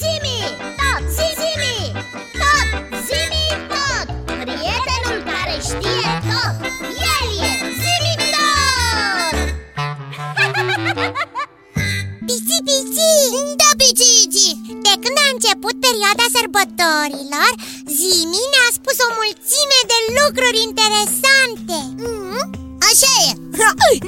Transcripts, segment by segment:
Zimi, tot, zimi, tot, zimi, tot Prietenul care știe tot, el e zimi tot Pici, pici! Da, picici! De când a început perioada sărbătorilor, Zimi ne-a spus o mulțime de lucruri interesante mm, Așa e!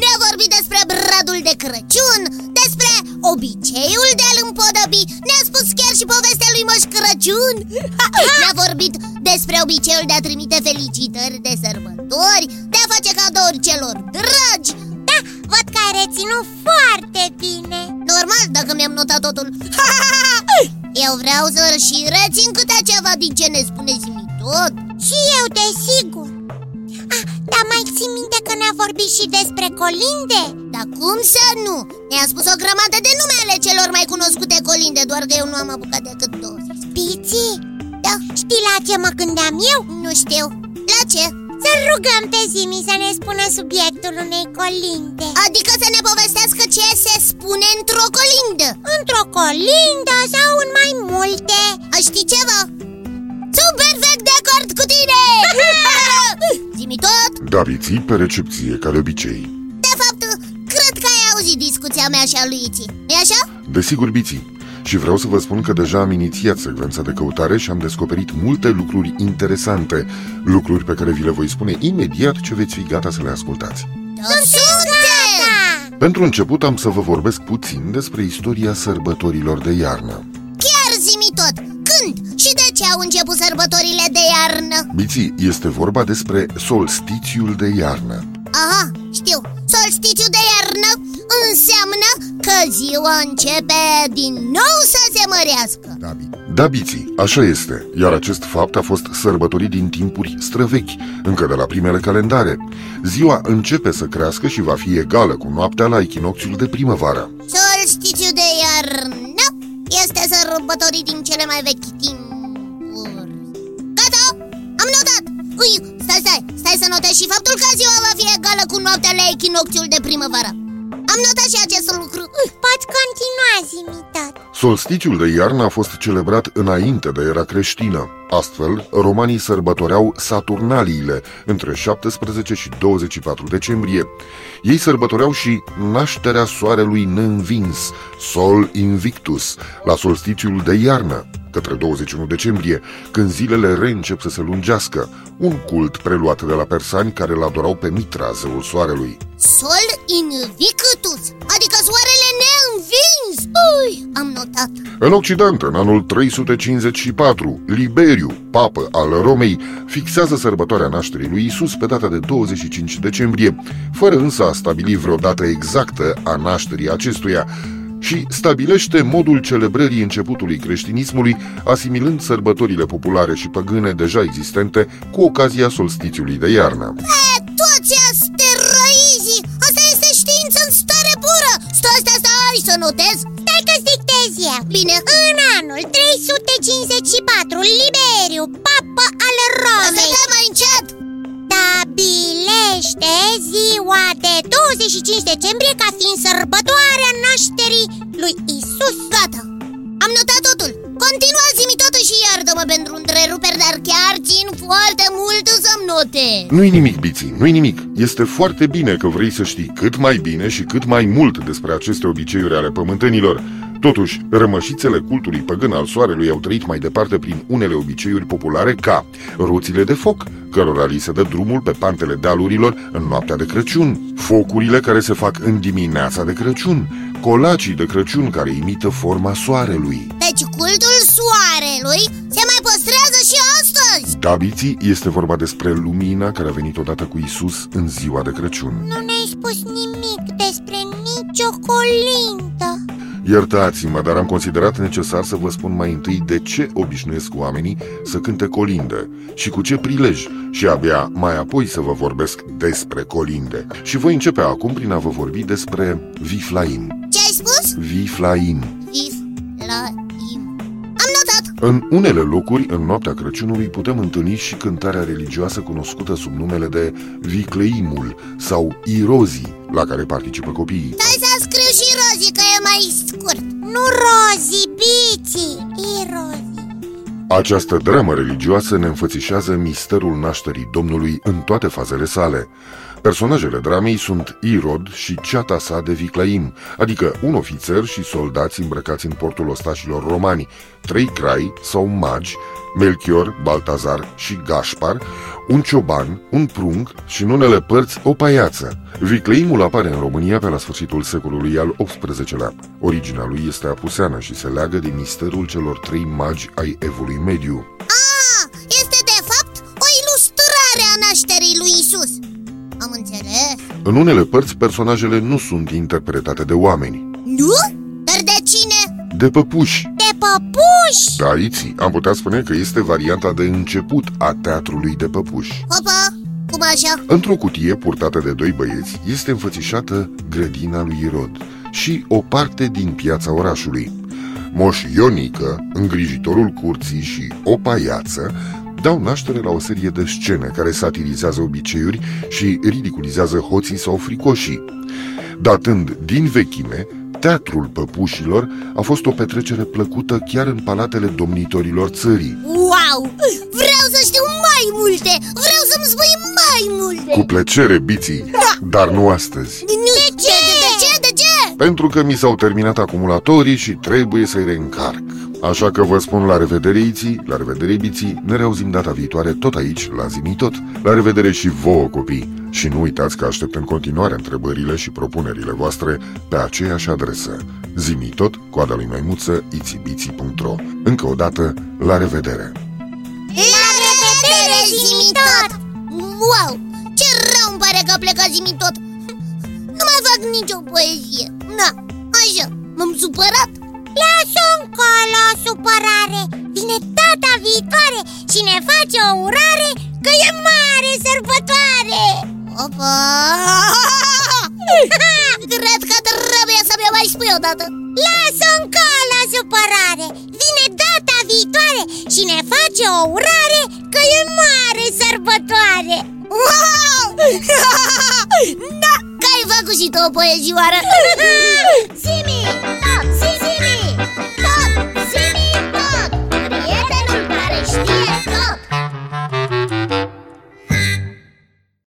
Ne-a vorbit despre bradul de Crăciun, despre obiceiul de a-l împodăbi Ne-a spus chiar și povestea lui Moș Crăciun. Ne-a vorbit despre obiceiul de a trimite felicitări de sărbători De a face cadouri celor dragi. Da, văd că ai reținut foarte bine. Normal, dacă mi-am notat totul. Eu vreau să și rețin câte ceva din ce ne spuneți mi tot. Și eu, desigur ah, Dar mai ții minte că ne-a vorbit și despre colinde? Dar cum să nu? Ne-a spus o grămadă de nume ale celor mai cunoscute colinde Doar că eu nu am apucat decât două Piți, da. știi la ce mă gândeam eu? Nu știu La ce? Să rugăm pe Zimi să ne spună subiectul unei colinde Adică să ne povestească ce se spune într-o colindă Într-o colindă sau în mai multe A știi ceva? Tot? Da, biții pe recepție, ca de obicei De fapt, cred că ai auzit discuția mea și a lui Iții e așa? Desigur, biții și vreau să vă spun că deja am inițiat secvența de căutare și am descoperit multe lucruri interesante Lucruri pe care vi le voi spune imediat ce veți fi gata să le ascultați Suntem! Pentru început am să vă vorbesc puțin despre istoria sărbătorilor de iarnă au început sărbătorile de iarnă? Biții, este vorba despre solstițiul de iarnă. Aha, știu, solsticiu de iarnă înseamnă că ziua începe din nou să se mărească. Da, da, biții, așa este. Iar acest fapt a fost sărbătorit din timpuri străvechi Încă de la primele calendare. Ziua începe să crească și va fi egală cu noaptea la echinocțiul de primăvară. Solsticiu de iarnă este sărbătorit din cele mai vechi timpuri Gata, am notat! Ui, stai, stai, stai să notez și faptul că ziua va fi egală cu noaptea la echinocțiul de primăvară. Am notat și acest lucru. Poți continua, Zimitat Solsticiul de iarnă a fost celebrat înainte de era creștină. Astfel, romanii sărbătoreau Saturnaliile între 17 și 24 decembrie. Ei sărbătoreau și nașterea soarelui neînvins, Sol Invictus, la solsticiul de iarnă către 21 decembrie, când zilele reîncep să se lungească, un cult preluat de la persani care îl adorau pe Mitra, zeul soarelui. Sol invictus, adică soarele neînvins! Ui, am notat. În Occident, în anul 354, Liberiu, papă al Romei, fixează sărbătoarea nașterii lui Isus pe data de 25 decembrie, fără însă a stabili vreo dată exactă a nașterii acestuia, și stabilește modul celebrării începutului creștinismului, asimilând sărbătorile populare și păgâne deja existente cu ocazia solstițiului de iarnă. E, toți asteroizii! Asta este știință în stare pură! Stai, stai, stai, să notez! Stai că-ți dictez eu Bine În anul 354, Liberiu, papă al Romei Să mai încet! Stabilește ziua de 25 decembrie ca fiind foarte mult să-mi notez Nu-i nimic, Biții, nu-i nimic. Este foarte bine că vrei să știi cât mai bine și cât mai mult despre aceste obiceiuri ale pământenilor. Totuși, rămășițele cultului păgân al soarelui au trăit mai departe prin unele obiceiuri populare ca roțile de foc, cărora li se dă drumul pe pantele dealurilor în noaptea de Crăciun, focurile care se fac în dimineața de Crăciun, colacii de Crăciun care imită forma soarelui. Deci cultul soarelui Dabiții este vorba despre lumina care a venit odată cu Isus în ziua de Crăciun. Nu ne-ai spus nimic despre nicio colindă Iertați-mă, dar am considerat necesar să vă spun mai întâi de ce obișnuiesc oamenii să cânte colinde și cu ce prilej și abia mai apoi să vă vorbesc despre colinde. Și voi începe acum prin a vă vorbi despre Viflaim. Ce ai spus? Viflaim. În unele locuri, în noaptea Crăciunului, putem întâlni și cântarea religioasă cunoscută sub numele de Vicleimul sau Irozii, la care participă copiii. Stai să scriu și rozii că e mai scurt Nu rozi, biți Sì, i rosi Această dramă religioasă ne înfățișează misterul nașterii Domnului în toate fazele sale. Personajele dramei sunt Irod și ceata sa de Viclaim, adică un ofițer și soldați îmbrăcați în portul ostașilor romani, trei crai sau magi, Melchior, Baltazar și Gaspar, un cioban, un prunc și în unele părți o paiață. Vicleimul apare în România pe la sfârșitul secolului al XVIII-lea. Originea lui este apuseană și se leagă de misterul celor trei magi ai evului mediu. Ah, este de fapt o ilustrare a nașterii lui Isus. Am înțeles În unele părți, personajele nu sunt interpretate de oameni, Nu? Dar de cine? de păpuși. De păpuși Da, Iții, am putea spune că este varianta de început a teatrului de păpuși. Opa, cum așa? Într-o cutie purtată de doi băieți este înfățișată grădina lui Irod și o parte din piața orașului. Moș Ionică, îngrijitorul curții și o paiață dau naștere la o serie de scene care satirizează obiceiuri și ridiculizează hoții sau fricoșii. Datând din vechime, teatrul păpușilor a fost o petrecere plăcută chiar în palatele domnitorilor țării. Wow! Vreau să știu mai multe! Vreau să-mi spui mai multe! Cu plăcere, biții, dar nu astăzi. Nu, de ce? De ce? De ce? Pentru că mi s-au terminat acumulatorii și trebuie să-i reîncarc. Așa că vă spun la revedere, Iții, la revedere, Biții, ne reauzim data viitoare tot aici, la Zimi Tot. La revedere și vouă, copii! Și nu uitați că aștept în continuare întrebările și propunerile voastre pe aceeași adresă. Zimi Tot, coada lui maimuță, itibiții.ro Încă o dată, la revedere! La revedere, Zimitot! Wow! Ce rău îmi pare că a plecat Zimitot! Nu mai fac nicio poezie. Na, așa, m-am supărat. Lasă încolo supărare. Vine data viitoare și ne face o urare Că e mare sărbătoare. Opa! Cred că trebuie să mi-o mai spui odată. Lasă încolo supărare. Vine data viitoare și ne face o urare Că e mare sărbătoare. Wow! da, că ai făcut și tu o poezioară Simi!